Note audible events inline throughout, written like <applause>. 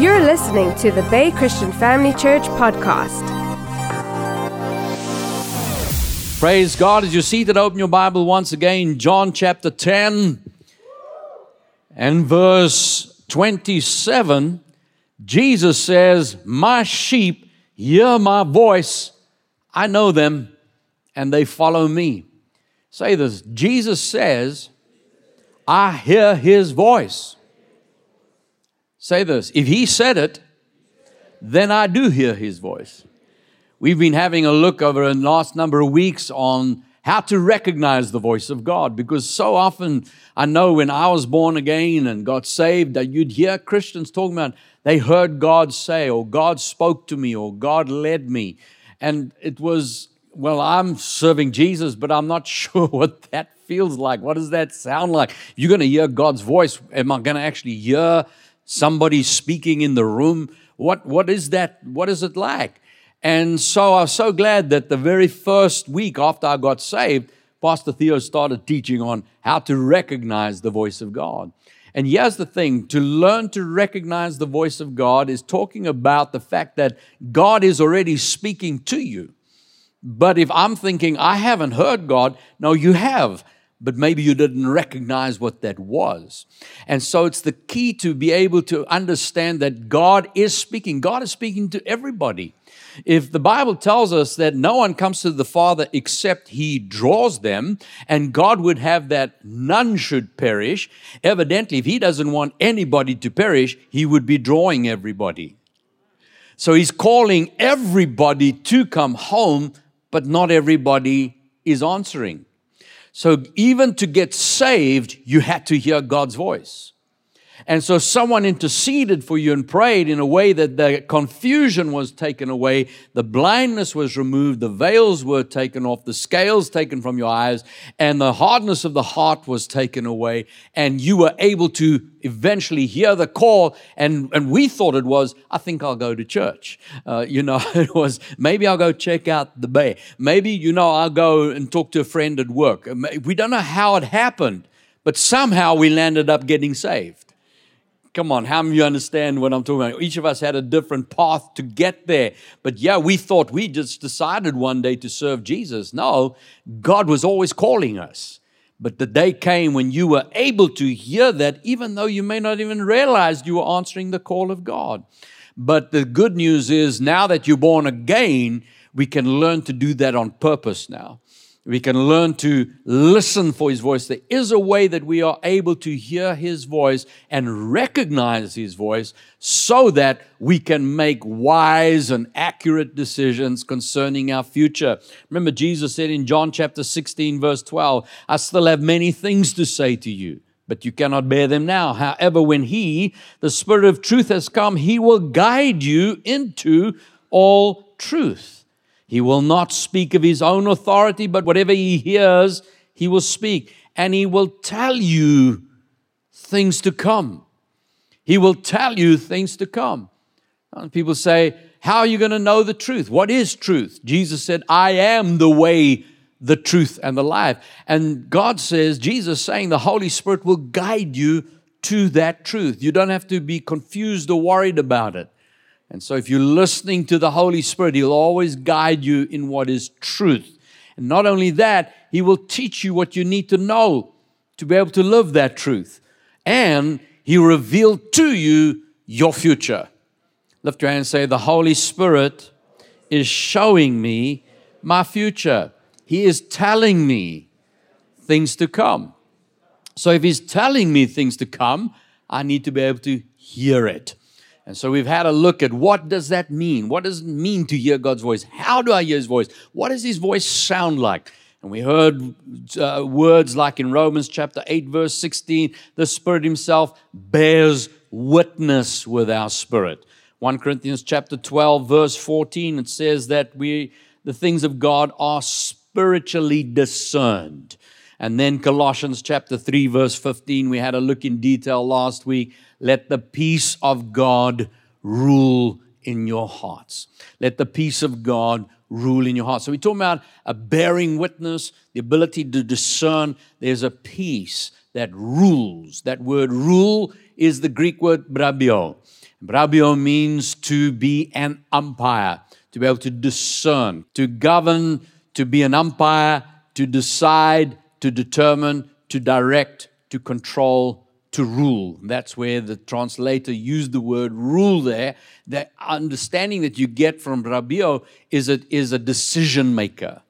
You're listening to the Bay Christian Family Church podcast. Praise God. As you see that, open your Bible once again, John chapter 10 and verse 27. Jesus says, My sheep hear my voice, I know them, and they follow me. Say this Jesus says, I hear his voice. Say this if he said it, then I do hear his voice. We've been having a look over the last number of weeks on how to recognize the voice of God because so often I know when I was born again and got saved that you'd hear Christians talking about they heard God say or God spoke to me or God led me. And it was well I'm serving Jesus but I'm not <laughs> sure what that feels like. What does that sound like? You're going to hear God's voice. Am I going to actually hear somebody speaking in the room what what is that what is it like and so I was so glad that the very first week after I got saved, Pastor Theo started teaching on how to recognize the voice of God. And here's the thing to learn to recognize the voice of God is talking about the fact that God is already speaking to you. But if I'm thinking, I haven't heard God, no, you have but maybe you didn't recognize what that was. And so it's the key to be able to understand that God is speaking. God is speaking to everybody. If the Bible tells us that no one comes to the Father except He draws them, and God would have that none should perish, evidently, if He doesn't want anybody to perish, He would be drawing everybody. So He's calling everybody to come home, but not everybody is answering. So even to get saved, you had to hear God's voice. And so someone interceded for you and prayed in a way that the confusion was taken away, the blindness was removed, the veils were taken off, the scales taken from your eyes, and the hardness of the heart was taken away. And you were able to eventually hear the call. And, and we thought it was, I think I'll go to church. Uh, you know, <laughs> it was, maybe I'll go check out the bay. Maybe, you know, I'll go and talk to a friend at work. We don't know how it happened, but somehow we landed up getting saved. Come on, how many you understand what I'm talking about? Each of us had a different path to get there. But yeah, we thought we just decided one day to serve Jesus. No, God was always calling us. But the day came when you were able to hear that, even though you may not even realize you were answering the call of God. But the good news is now that you're born again, we can learn to do that on purpose now. We can learn to listen for His voice. There is a way that we are able to hear His voice and recognize His voice so that we can make wise and accurate decisions concerning our future. Remember, Jesus said in John chapter 16, verse 12, I still have many things to say to you but you cannot bear them now. However, when He, the Spirit of truth, has come, He will guide you into all truth. He will not speak of his own authority, but whatever he hears, he will speak. And he will tell you things to come. He will tell you things to come. People say, How are you going to know the truth? What is truth? Jesus said, I am the way, the truth, and the life. And God says, Jesus saying, the Holy Spirit will guide you to that truth. You don't have to be confused or worried about it. And so, if you're listening to the Holy Spirit, He'll always guide you in what is truth. And not only that, He will teach you what you need to know to be able to live that truth. And He reveal to you your future. Lift your hand and say, The Holy Spirit is showing me my future. He is telling me things to come. So, if He's telling me things to come, I need to be able to hear it. And so we've had a look at what does that mean? What does it mean to hear God's voice? How do I hear his voice? What does his voice sound like? And we heard uh, words like in Romans chapter 8 verse 16, the Spirit himself bears witness with our spirit. 1 Corinthians chapter 12 verse 14 it says that we the things of God are spiritually discerned. And then Colossians chapter 3 verse 15 we had a look in detail last week let the peace of God rule in your hearts. Let the peace of God rule in your heart. So we're talking about a bearing witness, the ability to discern. There's a peace that rules. That word rule is the Greek word brabeuo. Brabeuo means to be an umpire, to be able to discern, to govern, to be an umpire, to decide, to determine, to direct, to control, to rule. That's where the translator used the word rule there. The understanding that you get from Brabeuo is a, is a decision maker.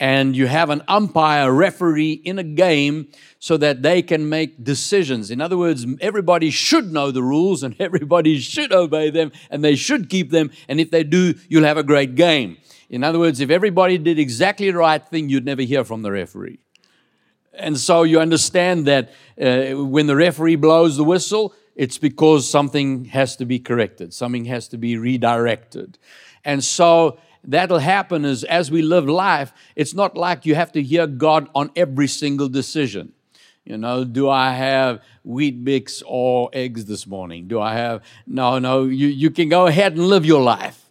And you have an umpire, referee in a game so that they can make decisions. In other words, everybody should know the rules and <laughs> everybody should obey them and they should keep them. And if they do, you'll have a great game. In other words, if everybody did exactly the right thing, you'd never hear from the referee. And so you understand that uh, when the referee blows the whistle, it's because something has to be corrected, something has to be redirected. And so that'll happen is as we live life, it's not like you have to hear God on every single decision. You know, do I have Weet-Bix or eggs this morning? Do I have, no, no, you, you can go ahead and live your life.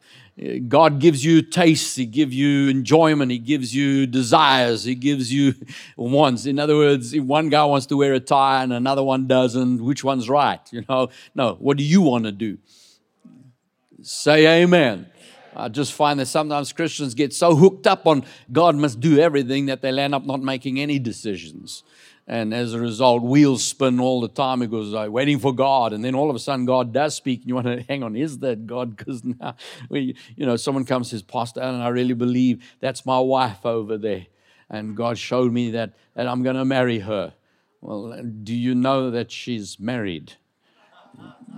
God gives you tastes, He gives you enjoyment, He gives you desires, He gives you <laughs> wants. In other words, if one guy wants to wear a tie and another one doesn't, which one's right? <laughs> You know, no, what do you want to do? Say amen. I just find that sometimes Christians get so hooked up on God must do everything that they end up not making any decisions. And as a result, wheels spin all the time because I'm waiting for God. And then all of a sudden, God does speak. And you want to hang on, is that God? <laughs> Because now, we, you know, someone comes says, Pastor Allan, I really believe that's my wife over there. And God showed me that, that I'm going to marry her. Well, do you know that she's married?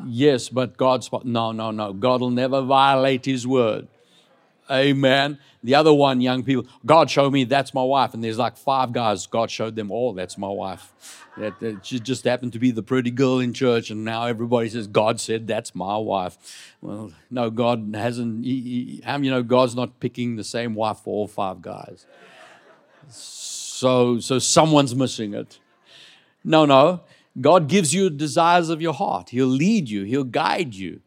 Yes, but God's, no, no, no. God will never violate his word. Amen. The other one, young people, God showed me that's my wife. And there's like five guys, God showed them all, that's my wife. That, that she just happened to be the pretty girl in church, and now everybody says, God said that's my wife. Well, no, God hasn't, he, he, you know God's not picking the same wife for all five guys? So, so someone's missing it. No, no. God gives you desires of your heart. He'll lead you, He'll guide you.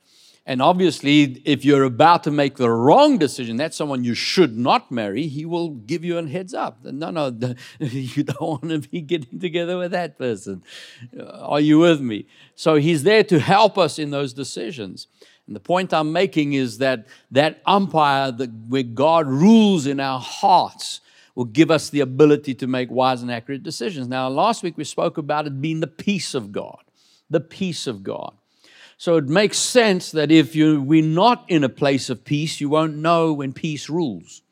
And obviously, if you're about to make the wrong decision, that's someone you should not marry, he will give you a heads up. No, no, <laughs> you don't want to be getting together with that person. Are you with me? So he's there to help us in those decisions. And the point I'm making is that that umpire that where God rules in our hearts will give us the ability to make wise and accurate decisions. Now, last week we spoke about it being the peace of God. The peace of God. So it makes sense that if you, we're not in a place of peace, you won't know when peace rules.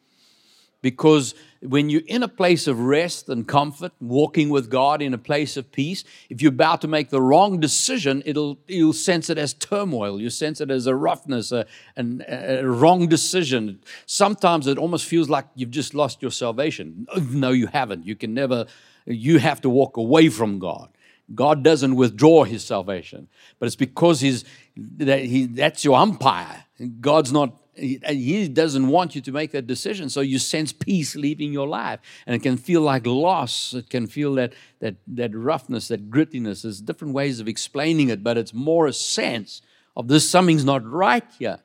Because when you're in a place of rest and comfort, walking with God in a place of peace, if you're about to make the wrong decision, it'll, you'll sense it as turmoil. You sense it as a roughness, a, an, a wrong decision. Sometimes it almost feels like you've just lost your salvation. No, you haven't. You can never, you have to walk away from God. God doesn't withdraw his salvation, but it's because he's, that he, that's your umpire. God's not, he doesn't want you to make that decision. So you sense peace leaving your life. And it can feel like loss. It can feel that, that, that roughness, that grittiness. There's different ways of explaining it, but it's more a sense of this something's not right here.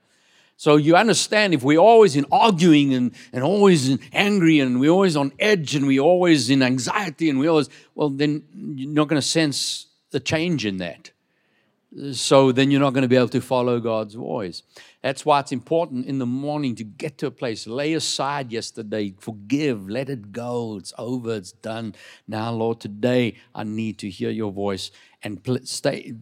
So you understand if we're always in arguing and, and always in angry and we're always on edge and we're always in anxiety and we always, well, then you're not going to sense the change in that. So then you're not going to be able to follow God's voice. That's why it's important in the morning to get to a place, lay aside yesterday, forgive, let it go. It's over, it's done. Now, Lord, today I need to hear your voice and stay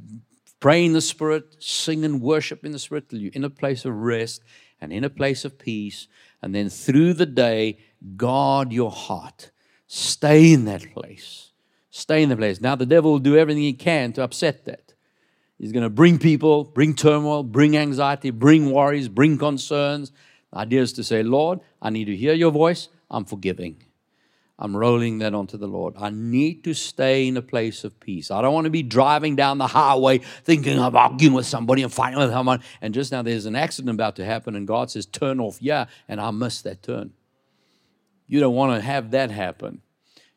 Pray in the Spirit, sing and worship in the Spirit till you're in a place of rest and in a place of peace. And then through the day, guard your heart. Stay in that place. Stay in the place. Now, the devil will do everything he can to upset that. He's going to bring people, bring turmoil, bring anxiety, bring worries, bring concerns. The idea is to say, Lord, I need to hear your voice. I'm forgiving. I'm rolling that onto the Lord. I need to stay in a place of peace. I don't want to be driving down the highway thinking of arguing with somebody and fighting with someone. And just now there's an accident about to happen, and God says, Turn off. Yeah, and I missed that turn. You don't want to have that happen.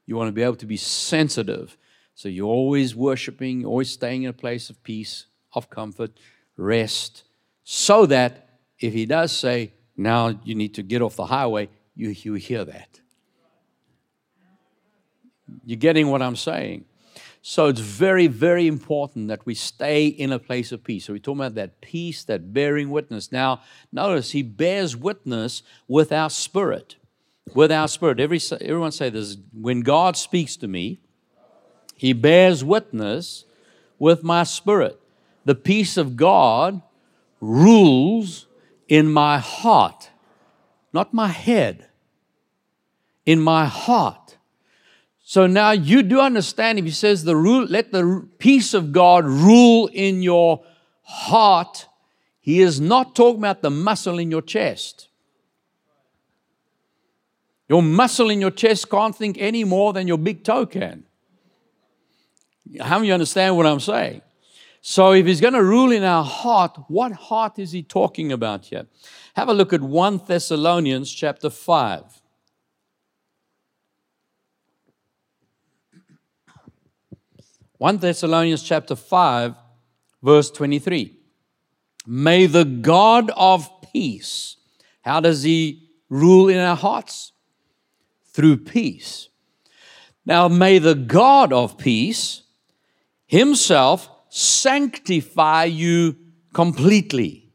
You want to be able to be sensitive. So you're always worshiping, always staying in a place of peace, of comfort, rest, so that if He does say, Now you need to get off the highway, you, you hear that. You're getting what I'm saying? So it's very, very important that we stay in a place of peace. So we're talking about that peace, that bearing witness. Now, notice he bears witness with our spirit. With our spirit. Every, everyone say this when God speaks to me, he bears witness with my spirit. The peace of God rules in my heart, not my head, in my heart. So now you do understand if he says the rule, let the peace of God rule in your heart, he is not talking about the muscle in your chest. Your muscle in your chest can't think any more than your big toe can. How many understand what I'm saying? So, if he's going to rule in our heart, what heart is he talking about here? Have a look at 1 Thessalonians chapter 5. 1 Thessalonians chapter 5, verse 23. May the God of peace, how does he rule in our hearts? Through peace. Now, may the God of peace himself sanctify you completely,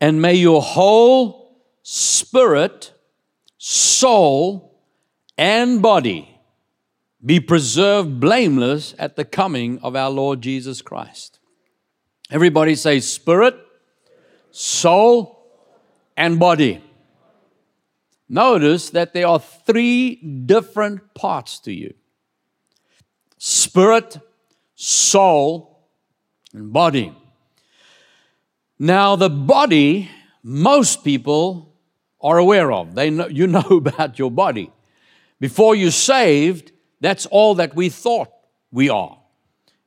and may your whole spirit, soul, and body be preserved blameless at the coming of our Lord Jesus Christ. Everybody say spirit, soul, and body. Notice that there are three different parts to you spirit, soul, and body. Now, the body, most people are aware of. They know, you <laughs> know about your body. Before you're saved, that's all that we thought we are,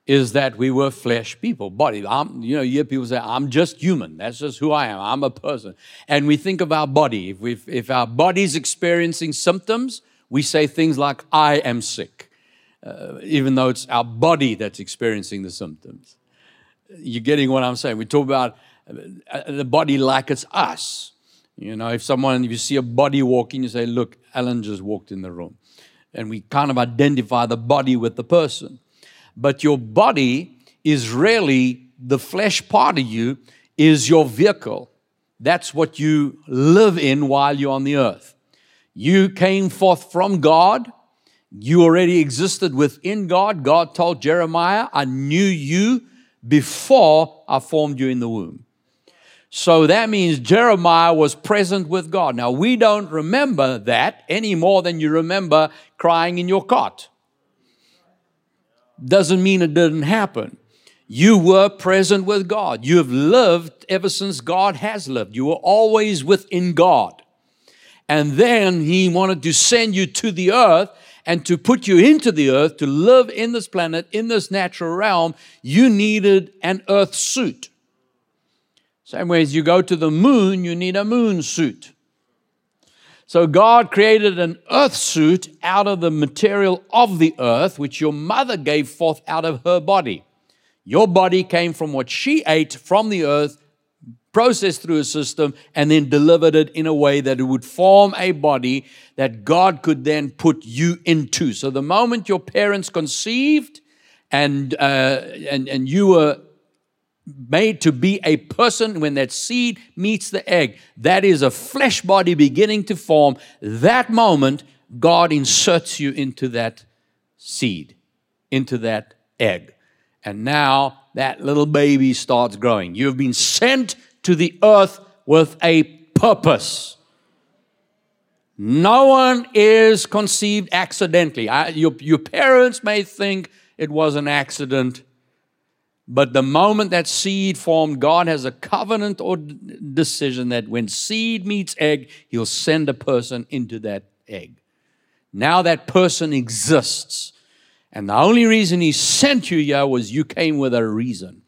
is that we were flesh people, body. I'm, you know, you hear people say, I'm just human. That's just who I am. I'm a person. And we think of our body. If, we if our body's experiencing symptoms, we say things like, I am sick, uh, even though it's our body that's experiencing the symptoms. You're getting what I'm saying? We talk about uh, the body like it's us. You know, if someone, if you see a body walking, you say, Look, Allan just walked in the room and we kind of identify the body with the person. But your body is really the flesh part of you, is your vehicle. That's what you live in while you're on the earth. You came forth from God. You already existed within God. God told Jeremiah, I knew you before I formed you in the womb. So that means Jeremiah was present with God. Now, we don't remember that any more than you remember crying in your cot. Doesn't mean it didn't happen. You were present with God. You have lived ever since God has lived. You were always within God. And then He wanted to send you to the earth and to put you into the earth to live in this planet, in this natural realm. You needed an earth suit. Same way as you go to the moon, you need a moon suit. So God created an earth suit out of the material of the earth, which your mother gave forth out of her body. Your body came from what she ate from the earth, processed through a system, and then delivered it in a way that it would form a body that God could then put you into. So the moment your parents conceived and, uh, and, and you were made to be a person when that seed meets the egg. That is a flesh body beginning to form. That moment, God inserts you into that seed, into that egg. And now that little baby starts growing. You have been sent to the earth with a purpose. No one is conceived accidentally. I, your, your parents may think it was an accident but the moment that seed formed, God has a covenant or decision that when seed meets egg, He'll send a person into that egg. Now that person exists. And the only reason He sent you here was you came with a reason.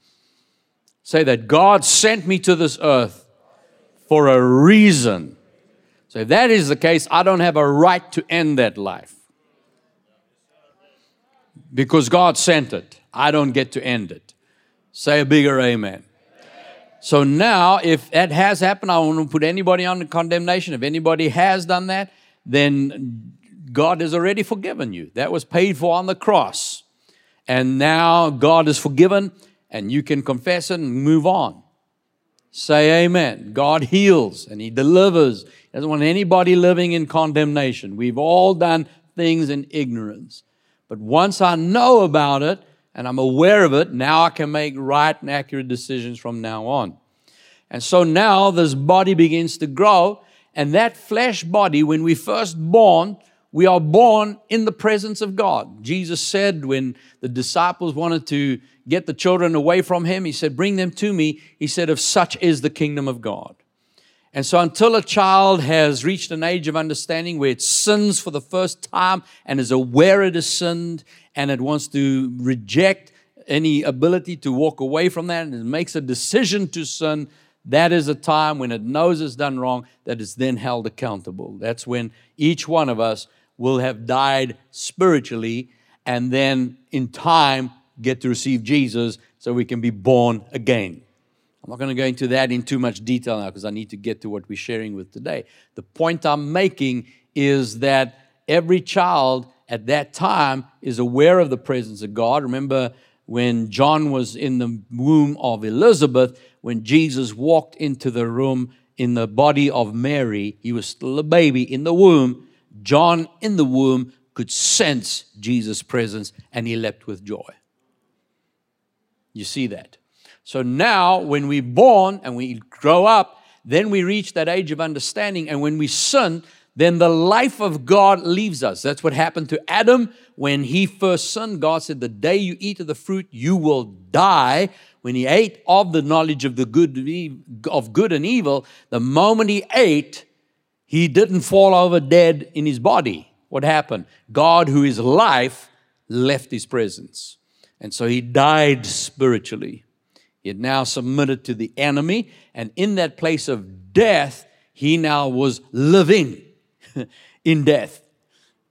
Say that God sent me to this earth for a reason. So if that is the case, I don't have a right to end that life. Because God sent it, I don't get to end it. Say a bigger amen. So now, if that has happened, I don't want to put anybody under condemnation. If anybody has done that, then God has already forgiven you. That was paid for on the cross. and now God is forgiven, and you can confess it and move on. Say amen. God heals and He delivers. He doesn't want anybody living in condemnation. We've all done things in ignorance. But once I know about it and I'm aware of it, now I can make right and accurate decisions from now on. And so now this body begins to grow, and that flesh body, when we first born, we are born in the presence of God. Jesus said when the disciples wanted to get the children away from him, he said, Bring them to me. He said, Of such is the kingdom of God. And so, until a child has reached an age of understanding where it sins for the first time and is aware it has sinned and it wants to reject any ability to walk away from that and it makes a decision to sin, that is a time when it knows it's done wrong that it's then held accountable. That's when each one of us will have died spiritually and then in time get to receive Jesus so we can be born again. I'm not going to go into that in too much detail now because I need to get to what we're sharing with today. The point I'm making is that every child at that time is aware of the presence of God. Remember when John was in the womb of Elizabeth, when Jesus walked into the room in the body of Mary, he was still a baby in the womb. John in the womb could sense Jesus' presence and he leapt with joy. You see that? So now, when we're born and we grow up, then we reach that age of understanding. And when we sin, then the life of God leaves us. That's what happened to Adam when he first sinned. God said, The day you eat of the fruit, you will die. When he ate of the knowledge of the good of good and evil, the moment he ate, he didn't fall over dead in his body. What happened? God, who is life, left his presence. And so he died spiritually. He had now submitted to the enemy, and in that place of death, he now was living <laughs> in death,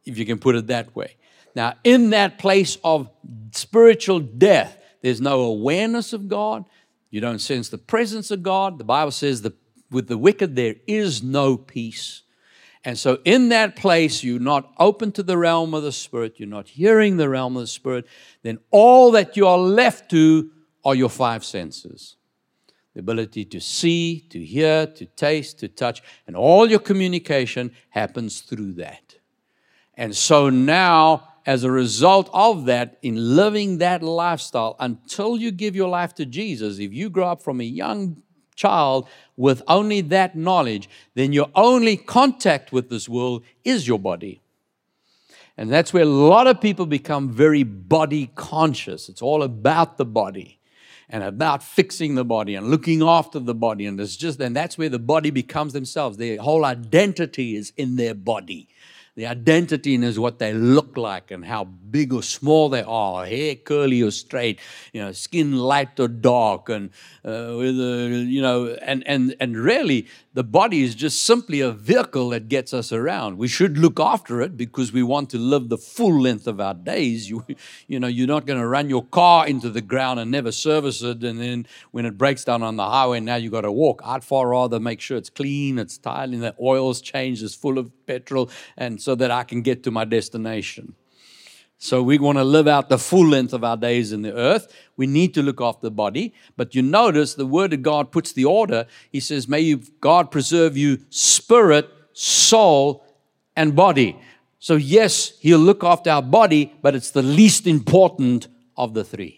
if you can put it that way. Now, in that place of spiritual death, there's no awareness of God. You don't sense the presence of God. The Bible says that with the wicked there is no peace. And so, in that place, you're not open to the realm of the Spirit, you're not hearing the realm of the Spirit, then all that you are left to are your five senses the ability to see, to hear, to taste, to touch, and all your communication happens through that. And so now, as a result of that, in living that lifestyle, until you give your life to Jesus, if you grow up from a young child with only that knowledge, then your only contact with this world is your body. And that's where a lot of people become very body conscious. It's all about the body and about fixing the body and looking after the body. And it's just, and that's where the body becomes themselves. Their whole identity is in their body. The identity is what they look like and how big or small they are, hair curly or straight, you know, skin light or dark, and uh, whether, you know, and and and really the body is just simply a vehicle that gets us around. We should look after it because we want to live the full length of our days. You, <laughs> you know, you're not going to run your car into the ground and never service it, and then when it breaks down on the highway, now you've got to walk. I'd far rather make sure it's clean, it's and the oil's changed, it's full of petrol, and so that I can get to my destination. So we want to live out the full length of our days in the earth. We need to look after the body. But you notice the word of God puts the order. He says, May you, God preserve you spirit, soul, and body. So, yes, He'll look after our body, but it's the least important of the three.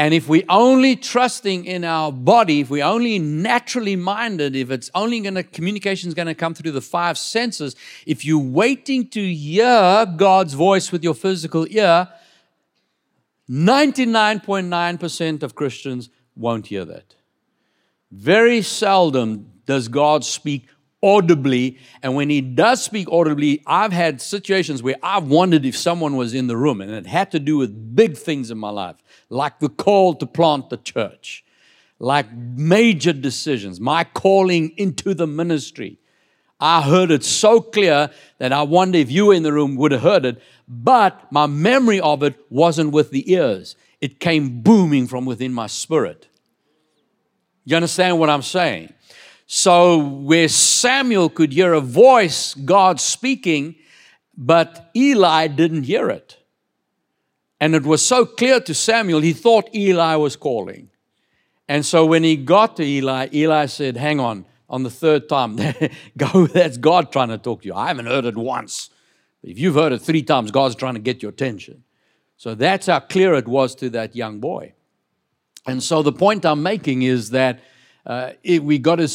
And if we're only trusting in our body, if we're only naturally minded, if it's only going to communication is going to come through the five senses, if you're waiting to hear God's voice with your physical ear, 99.9% of Christians won't hear that. Very seldom does God speak audibly. And when he does speak audibly, I've had situations where I've wondered if someone was in the room, and it had to do with big things in my life, like the call to plant the church, like major decisions, my calling into the ministry. I heard it so clear that I wonder if you in the room would have heard it, but my memory of it wasn't with the ears. It came booming from within my spirit. You understand what I'm saying? So, where Samuel could hear a voice, God speaking, but Eli didn't hear it. And it was so clear to Samuel, he thought Eli was calling. And so when he got to Eli, Eli said, Hang on, on the third time, <laughs> go, that's God trying to talk to you. I haven't heard it once. If you've heard it three times, God's trying to get your attention. So that's how clear it was to that young boy. And so the point I'm making is that uh, it, we got to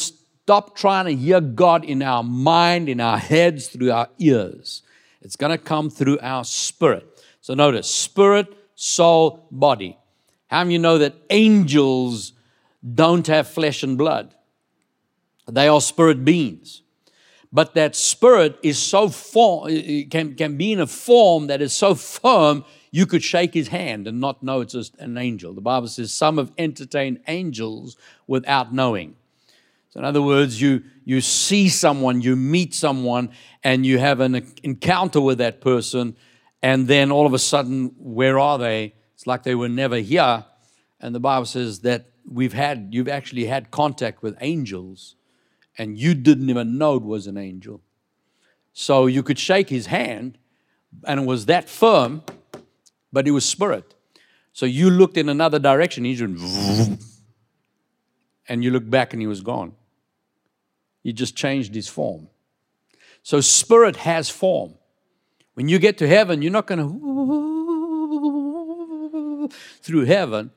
stop trying to hear God in our mind, in our heads, through our ears. It's going to come through our spirit. So notice spirit, soul, body. How many you know that angels don't have flesh and blood? They are spirit beings. But that spirit is so form, can, can be in a form that is so firm you could shake his hand and not know it's just an angel. The Bible says some have entertained angels without knowing. So, in other words, you, you see someone, you meet someone, and you have an encounter with that person, and then all of a sudden, where are they? It's like they were never here. And the Bible says that we've had, you've actually had contact with angels, and you didn't even know it was an angel. So you could shake his hand, and it was that firm, but it was spirit. So you looked in another direction, he just, and you looked back, and he was gone. He just changed his form. So spirit has form. When you get to heaven, you're not going to through heaven.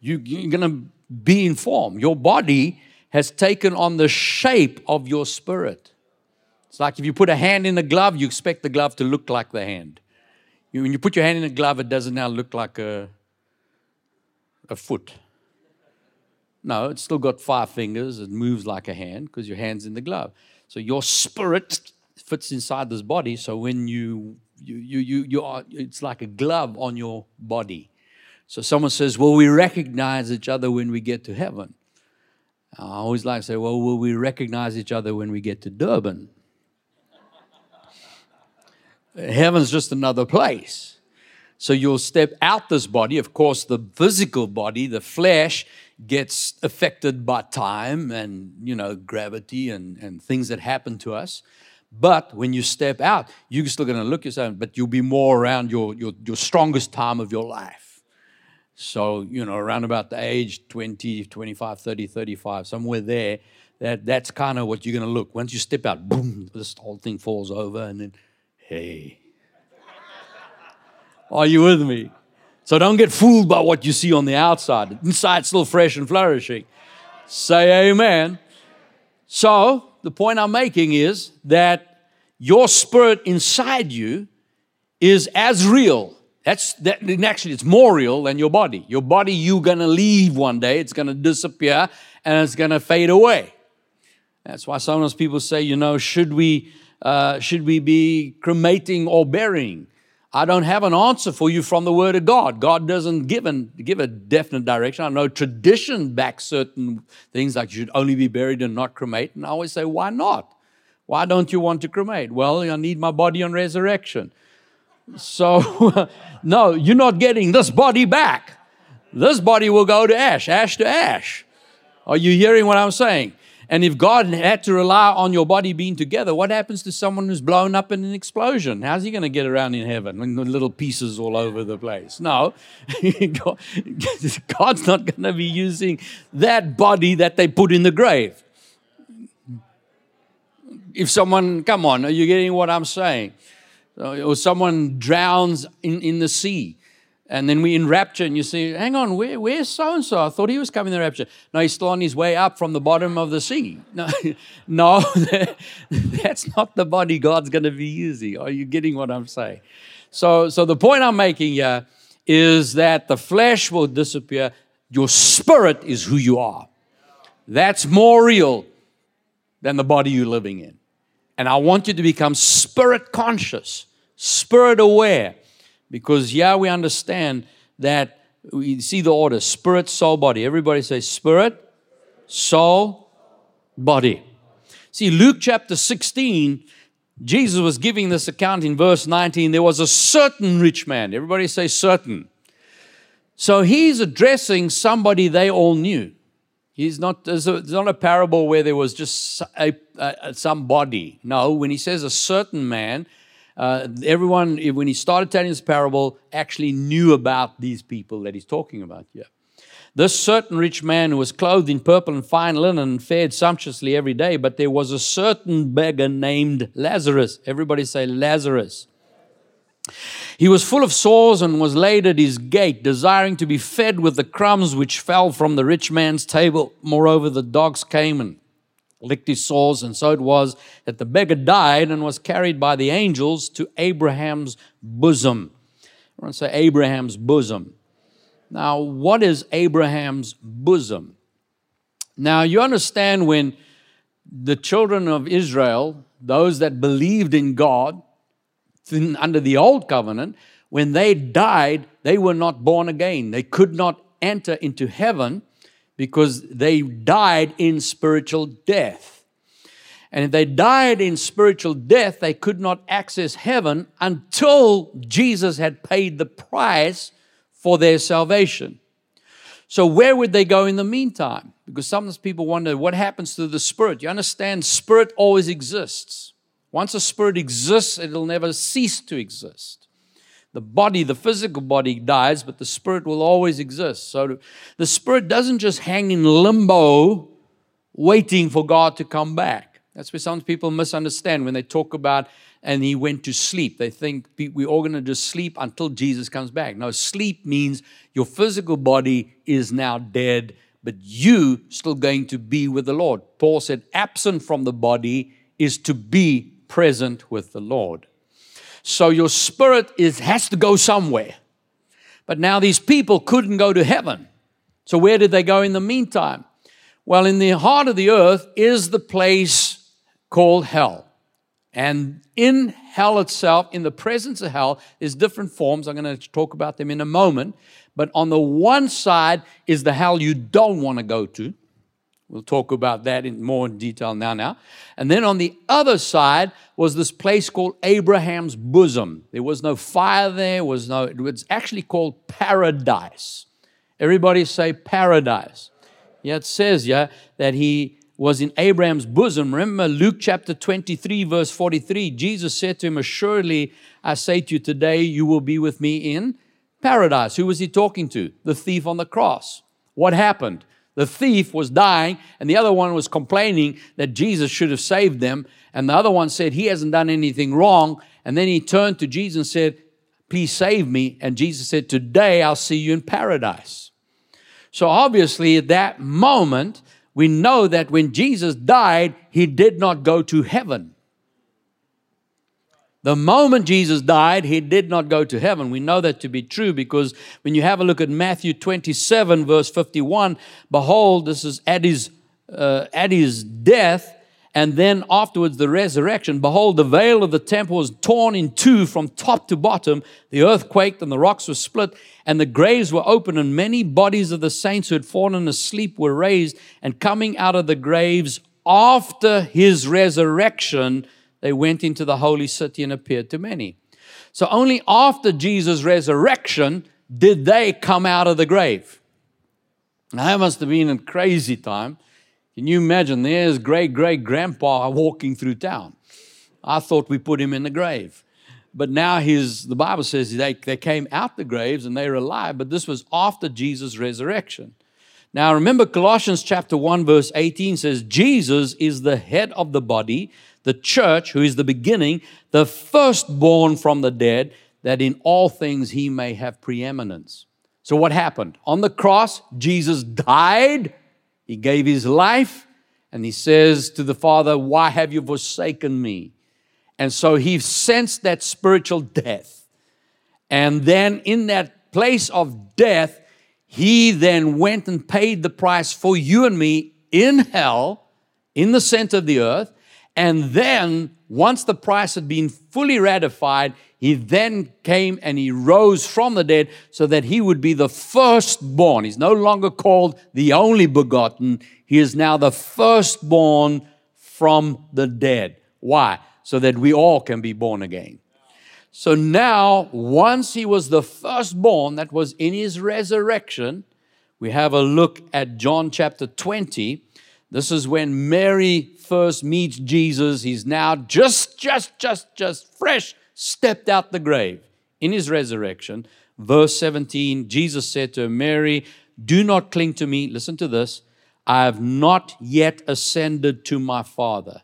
You, you're going to be in form. Your body has taken on the shape of your spirit. It's like if you put a hand in a glove, you expect the glove to look like the hand. When you put your hand in a glove, it doesn't now look like a, a foot. No, it's still got five fingers. It moves like a hand because your hand's in the glove. So your spirit fits inside this body. So when you you you you, you are, it's like a glove on your body. So someone says, "Well, we recognize each other when we get to heaven." I always like to say, "Well, will we recognize each other when we get to Durban?" Heaven's just another place. So you'll step out this body. Of course, the physical body, the flesh, gets affected by time and you know gravity and, and things that happen to us. But when you step out you're still going to look yourself but you'll be more around your, your, your strongest time of your life. So you know around about the age 20 25 30 35 somewhere there that, that's kind of what you're going to look. Once you step out boom this whole thing falls over and then hey. Are you with me so don't get fooled by what you see on the outside. Inside, still fresh and flourishing. Say amen. So, the point I'm making is that your spirit inside you is as real. That's that, actually it's more real than your body. Your body you're gonna leave one day, it's gonna disappear and it's gonna fade away. That's why sometimes people say, you know, should we uh, should we be cremating or burying? I don't have an answer for you from the Word of God. God doesn't give, an, give a definite direction. I know tradition backs certain things like you should only be buried and not cremate. And I always say, why not? Why don't you want to cremate? Well, I need my body on resurrection. So, <laughs> no, you're not getting this body back. This body will go to ash, ash to ash. Are you hearing what I'm saying? And if God had to rely on your body being together, what happens to someone who's blown up in an explosion? How's he going to get around in heaven with little pieces all over the place? No, <laughs> <laughs> God's not going to be using that body that they put in the grave. If someone, come on, are you getting what I'm saying? Or someone drowns in, in the sea and then we in rapture, and you say, hang on, where, where's so and so? I thought he was coming in the rapture. No, he's still on his way up from the bottom of the sea. No, <laughs> no <laughs> that's not the body God's going to be using. Are you getting what I'm saying? So, so the point I'm making here is that the flesh will disappear, your spirit is who you are. That's more real than the body you're living in. And I want you to become spirit conscious, spirit aware because, yeah, we understand that we see the order spirit, soul, body. Everybody say spirit, soul, body. See, Luke chapter 16, Jesus was giving this account in verse 19. There was a certain rich man. Everybody say certain. So he's addressing somebody they all knew. He's not, there's not a parable where there was just a, a, somebody. No, when he says a certain man, uh, everyone, when he started telling this parable, actually knew about these people that he's talking about here. This certain rich man who was clothed in purple and fine linen and fared sumptuously every day, but there was a certain beggar named Lazarus. Everybody say Lazarus. He was full of sores and was laid at his gate, desiring to be fed with the crumbs which fell from the rich man's table. Moreover, the dogs came and licked his sores, and so it was that the beggar died and was carried by the angels to Abraham's bosom. To say Abraham's bosom. Now, what is Abraham's bosom? Now, you understand when the children of Israel, those that believed in God under the old covenant, when they died, they were not born again. They could not enter into heaven because they died in spiritual death. And if they died in spiritual death, they could not access heaven until Jesus had paid the price for their salvation. So, where would they go in the meantime? Because sometimes people wonder what happens to the spirit. You understand, spirit always exists. Once a spirit exists, it'll never cease to exist. The body, the physical body dies, but the spirit will always exist. So the spirit doesn't just hang in limbo waiting for God to come back. That's where some people misunderstand when they talk about and he went to sleep. They think we're all going to just sleep until Jesus comes back. No, sleep means your physical body is now dead, but you still going to be with the Lord. Paul said, absent from the body is to be present with the Lord. So your spirit is, has to go somewhere. But now these people couldn't go to heaven. So where did they go in the meantime? Well, in the heart of the earth is the place called hell. And in hell itself, in the presence of hell, there's different forms. I'm going to talk about them in a moment. But on the one side is the hell you don't want to go to. We'll talk about that in more detail now. Now, and then on the other side was this place called Abraham's bosom. There was no fire there. Was no. It was actually called paradise. Everybody say paradise. Yeah, it says yeah that he was in Abraham's bosom. Remember Luke chapter 23, verse 43. Jesus said to him, Assuredly, I say to you today, you will be with me in paradise. Who was he talking to? The thief on the cross. What happened? The thief was dying, and the other one was complaining that Jesus should have saved them. And the other one said, He hasn't done anything wrong. And then he turned to Jesus and said, Please save me. And Jesus said, Today I'll see you in paradise. So obviously, at that moment, we know that when Jesus died, he did not go to heaven. The moment Jesus died, he did not go to heaven. We know that to be true because when you have a look at Matthew 27, verse 51, behold, this is at his, uh, at his death, and then afterwards the resurrection. Behold, the veil of the temple was torn in two from top to bottom. The earth quaked and the rocks were split, and the graves were opened, and many bodies of the saints who had fallen asleep were raised, and coming out of the graves after his resurrection, they went into the holy city and appeared to many. So only after Jesus' resurrection did they come out of the grave. Now, that must have been a crazy time. Can you imagine? There's great great grandpa walking through town. I thought we put him in the grave. But now he's, the Bible says they, they came out the graves and they were alive, but this was after Jesus' resurrection. Now remember, Colossians chapter 1, verse 18 says, Jesus is the head of the body, the church, who is the beginning, the firstborn from the dead, that in all things he may have preeminence. So, what happened? On the cross, Jesus died, he gave his life, and he says to the Father, Why have you forsaken me? And so he sensed that spiritual death. And then in that place of death, he then went and paid the price for you and me in hell, in the center of the earth. And then, once the price had been fully ratified, he then came and he rose from the dead so that he would be the firstborn. He's no longer called the only begotten, he is now the firstborn from the dead. Why? So that we all can be born again. So now, once he was the firstborn, that was in his resurrection, we have a look at John chapter 20. This is when Mary first meets Jesus. He's now just, just, just, just fresh stepped out the grave in his resurrection. Verse 17, Jesus said to Mary, do not cling to me. Listen to this. I have not yet ascended to my Father.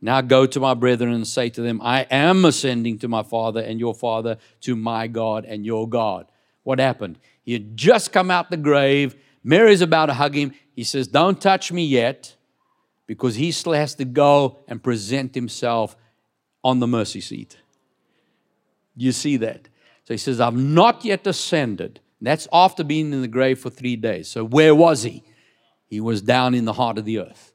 Now go to my brethren and say to them, I am ascending to my Father and your Father, to my God and your God. What happened? He had just come out the grave. Mary's about to hug him. He says, Don't touch me yet, because he still has to go and present himself on the mercy seat. You see that? So he says, I've not yet ascended. That's after being in the grave for three days. So where was he? He was down in the heart of the earth.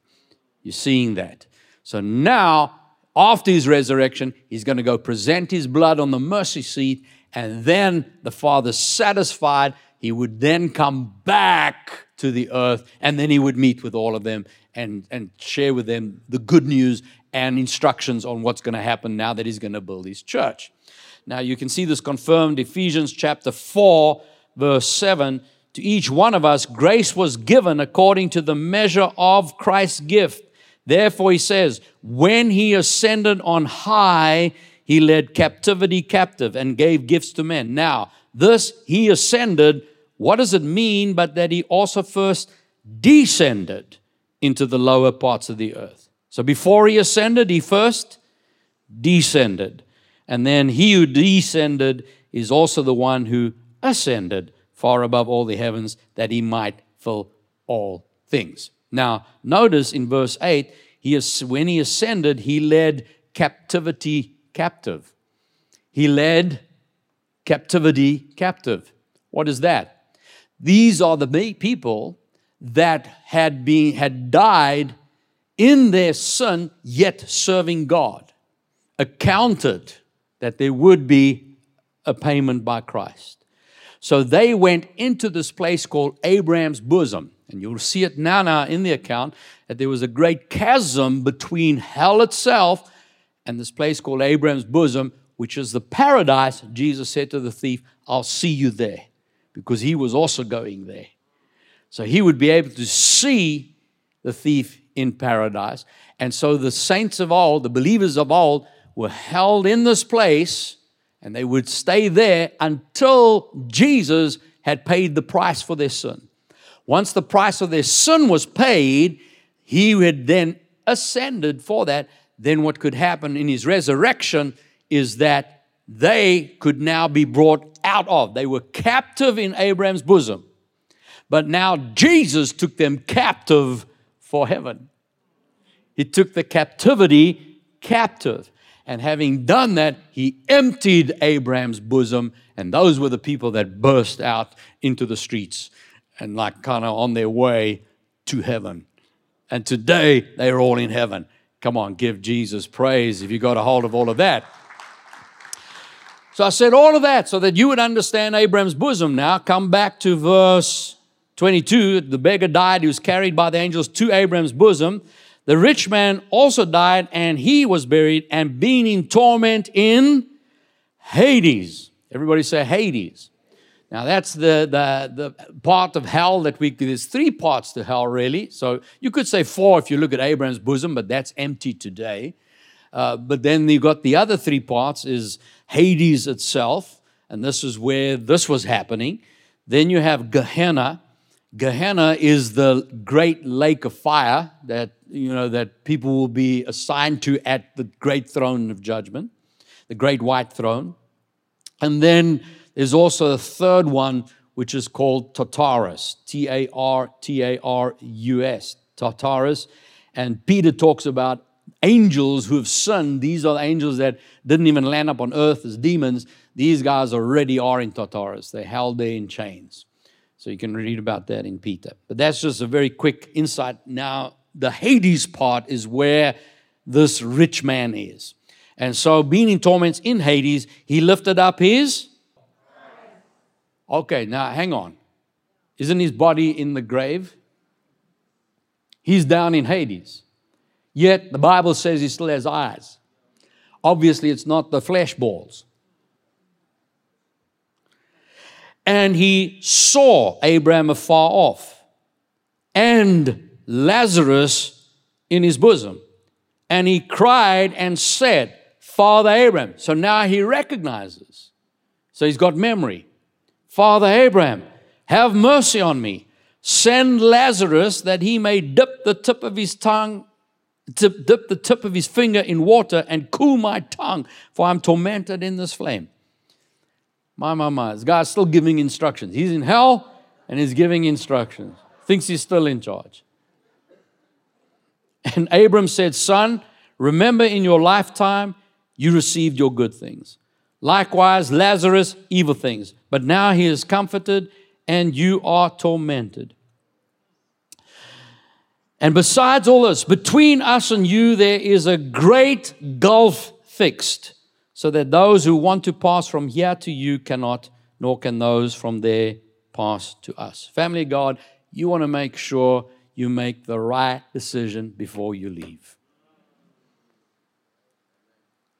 You're seeing that. So now, after his resurrection, he's going to go present his blood on the mercy seat, and then the Father satisfied, he would then come back to the earth, and then he would meet with all of them and, and share with them the good news and instructions on what's going to happen now that he's going to build his church. Now, you can see this confirmed Ephesians chapter 4, verse 7. To each one of us, grace was given according to the measure of Christ's gift. Therefore, he says, when he ascended on high, he led captivity captive and gave gifts to men. Now, this he ascended, what does it mean but that he also first descended into the lower parts of the earth? So before he ascended, he first descended. And then he who descended is also the one who ascended far above all the heavens that he might fill all things. Now, notice in verse 8, he is, when he ascended, he led captivity captive. He led captivity captive. What is that? These are the people that had been had died in their sin, yet serving God, accounted that there would be a payment by Christ. So they went into this place called Abraham's bosom. And you'll see it now, now in the account that there was a great chasm between hell itself and this place called Abraham's bosom, which is the paradise. Jesus said to the thief, I'll see you there, because he was also going there. So he would be able to see the thief in paradise. And so the saints of old, the believers of old, were held in this place and they would stay there until Jesus had paid the price for their sin. Once the price of their sin was paid, he had then ascended for that. Then, what could happen in his resurrection is that they could now be brought out of. They were captive in Abraham's bosom. But now Jesus took them captive for heaven. He took the captivity captive. And having done that, he emptied Abraham's bosom, and those were the people that burst out into the streets and, like, kind of on their way to heaven. And today, they are all in heaven. Come on, give Jesus praise if you got a hold of all of that. So I said all of that so that you would understand Abraham's bosom now. Come back to verse 22. The beggar died, he was carried by the angels to Abraham's bosom. The rich man also died, and he was buried, and being in torment in Hades. Everybody say Hades. Now that's the, the, the part of hell that we, there's three parts to hell really. So you could say four if you look at Abraham's bosom, but that's empty today. Uh, but then you've got the other three parts is Hades itself, and this is where this was happening. Then you have Gehenna. Gehenna is the great lake of fire that you know, that people will be assigned to at the great throne of judgment, the great white throne. And then there's also a third one, which is called Tartarus, T A R T A R U S, Tartarus. And Peter talks about angels who have sinned. These are the angels that didn't even land up on earth as demons. These guys already are in Tartarus. They're held there in chains. So you can read about that in Peter. But that's just a very quick insight now the Hades part is where this rich man is. And so, being in torments in Hades, he lifted up his. Okay, now hang on. Isn't his body in the grave? He's down in Hades. Yet the Bible says he still has eyes. Obviously, it's not the flesh balls. And he saw Abraham afar off and Lazarus in his bosom. And he cried and said, Father Abraham. So now he recognizes. So he's got memory. Father Abraham, have mercy on me. Send Lazarus that he may dip the tip of his tongue, dip, dip the tip of his finger in water and cool my tongue, for I'm tormented in this flame. My, my, my. This guy's still giving instructions. He's in hell and he's giving instructions. Thinks he's still in charge. And Abram said, Son, remember in your lifetime you received your good things. Likewise, Lazarus, evil things. But now he is comforted and you are tormented. And besides all this, between us and you, there is a great gulf fixed so that those who want to pass from here to you cannot, nor can those from there pass to us. Family God, you want to make sure you make the right decision before you leave.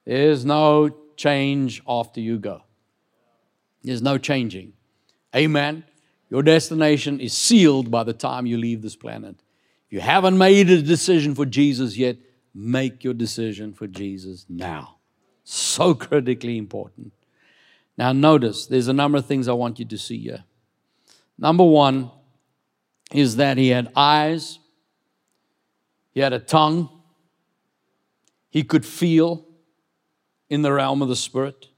There's no change after you go. There's no changing. Amen. Your destination is sealed by the time you leave this planet. If you haven't made a decision for Jesus yet, make your decision for Jesus now. So critically important. Now, notice there's a number of things I want you to see here. Number one is that he had eyes, he had a tongue, he could feel in the realm of the Spirit.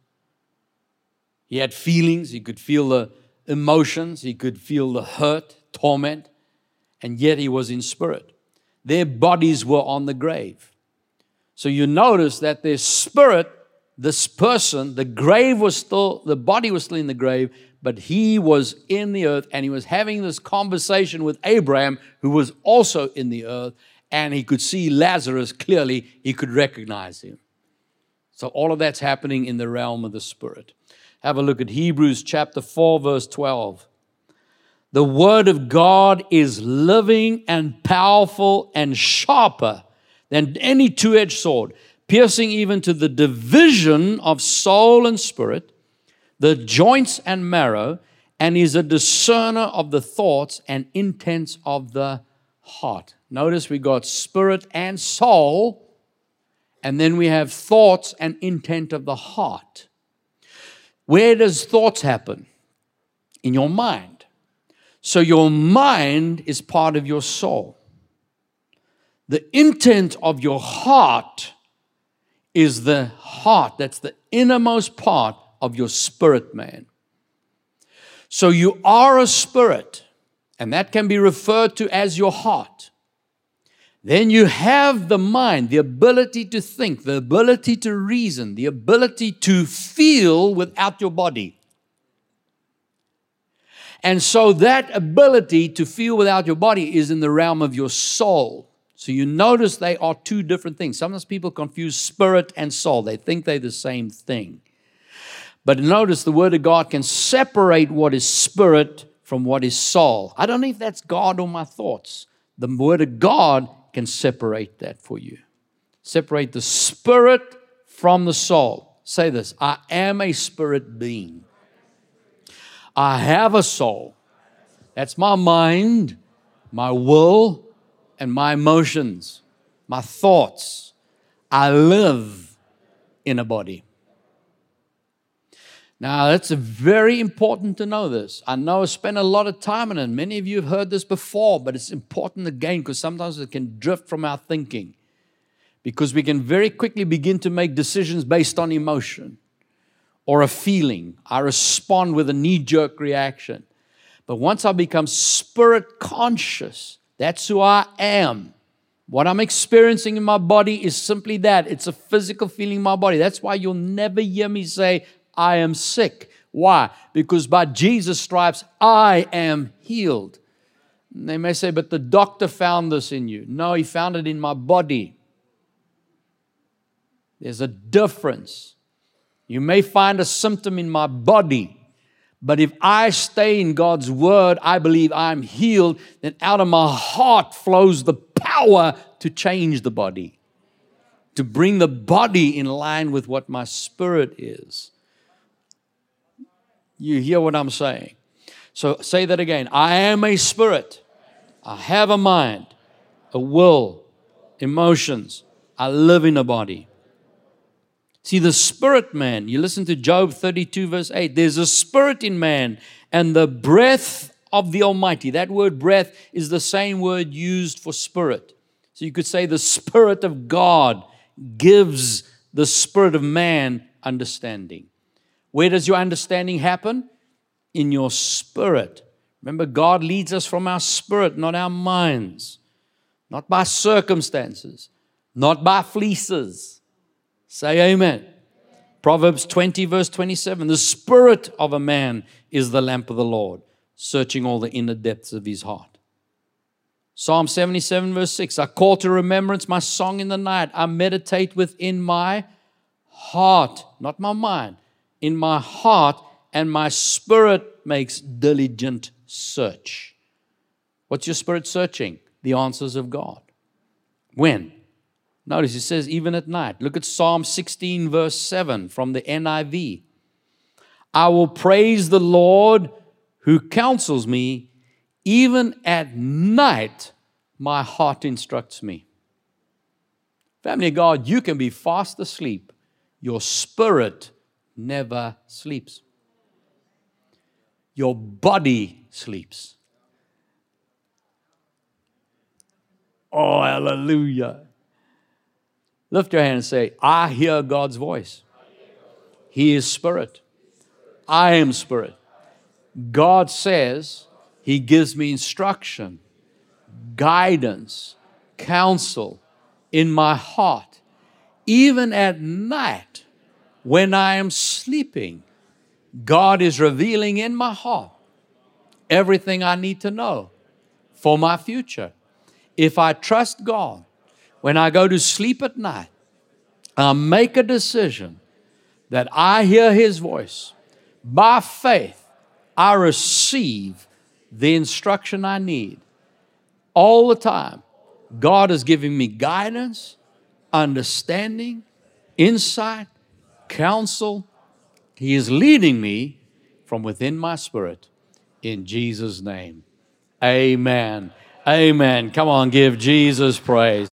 He had feelings, he could feel the emotions, he could feel the hurt, torment, and yet he was in spirit. Their bodies were on the grave. So you notice that their spirit this person, the grave was still, the body was still in the grave, but he was in the earth and he was having this conversation with Abraham, who was also in the earth, and he could see Lazarus clearly, he could recognize him. So all of that's happening in the realm of the spirit. Have a look at Hebrews chapter 4, verse 12. The word of God is living and powerful and sharper than any two edged sword piercing even to the division of soul and spirit, the joints and marrow, and is a discerner of the thoughts and intents of the heart. Notice we got spirit and soul, and then we have thoughts and intent of the heart. Where does thoughts happen? In your mind. So your mind is part of your soul. The intent of your heart is the heart, that's the innermost part of your spirit man. So you are a spirit, and that can be referred to as your heart. Then you have the mind, the ability to think, the ability to reason, the ability to feel without your body. And so that ability to feel without your body is in the realm of your soul. So you notice they are two different things. Sometimes people confuse spirit and soul, they think they're the same thing. But notice the Word of God can separate what is spirit from what is soul. I don't know if that's God or my thoughts. The Word of God can separate that for you. Separate the spirit from the soul. Say this I am a spirit being, I have a soul. That's my mind, my will, and my emotions, my thoughts. I live in a body. Now, it's very important to know this. I know I spent a lot of time on it. Many of you have heard this before, but it's important again because sometimes it can drift from our thinking. Because we can very quickly begin to make decisions based on emotion or a feeling. I respond with a knee jerk reaction. But once I become spirit conscious, that's who I am. What I'm experiencing in my body is simply that it's a physical feeling in my body. That's why you'll never hear me say, I am sick. Why? Because by Jesus' stripes, I am healed. And they may say, but the doctor found this in you. No, he found it in my body. There's a difference. You may find a symptom in my body, but if I stay in God's word, I believe I'm healed, then out of my heart flows the power to change the body, to bring the body in line with what my spirit is. You hear what I'm saying? So say that again. I am a spirit. I have a mind, a will, emotions. I live in a body. See, the spirit man, you listen to Job 32, verse 8, there's a spirit in man, and the breath of the Almighty. That word breath is the same word used for spirit. So you could say the spirit of God gives the spirit of man understanding. Where does your understanding happen? In your spirit. Remember, God leads us from our spirit, not our minds, not by circumstances, not by fleeces. Say amen. Proverbs 20, verse 27 The spirit of a man is the lamp of the Lord, searching all the inner depths of his heart. Psalm 77, verse 6 I call to remembrance my song in the night. I meditate within my heart, not my mind, in my heart, and my spirit makes diligent search. What's your spirit searching? The answers of God. When? Notice it says, even at night. Look at Psalm 16, verse 7 from the NIV. I will praise the Lord who counsels me. Even at night, my heart instructs me. Family of God, you can be fast asleep. Your spirit never sleeps. Your body sleeps. Oh, hallelujah. Lift your hand and say, I hear God's voice. He is spirit. I am spirit. God says He gives me instruction, guidance, counsel in my heart. Even at night, when I am sleeping, God is revealing in my heart everything I need to know for my future. If I trust God, when I go to sleep at night, I make a decision that I hear His voice. By faith, I receive the instruction I need. All the time, God is giving me guidance, understanding, insight, counsel. He is leading me from within my spirit in Jesus' name. Amen. Amen. Come on, give Jesus praise.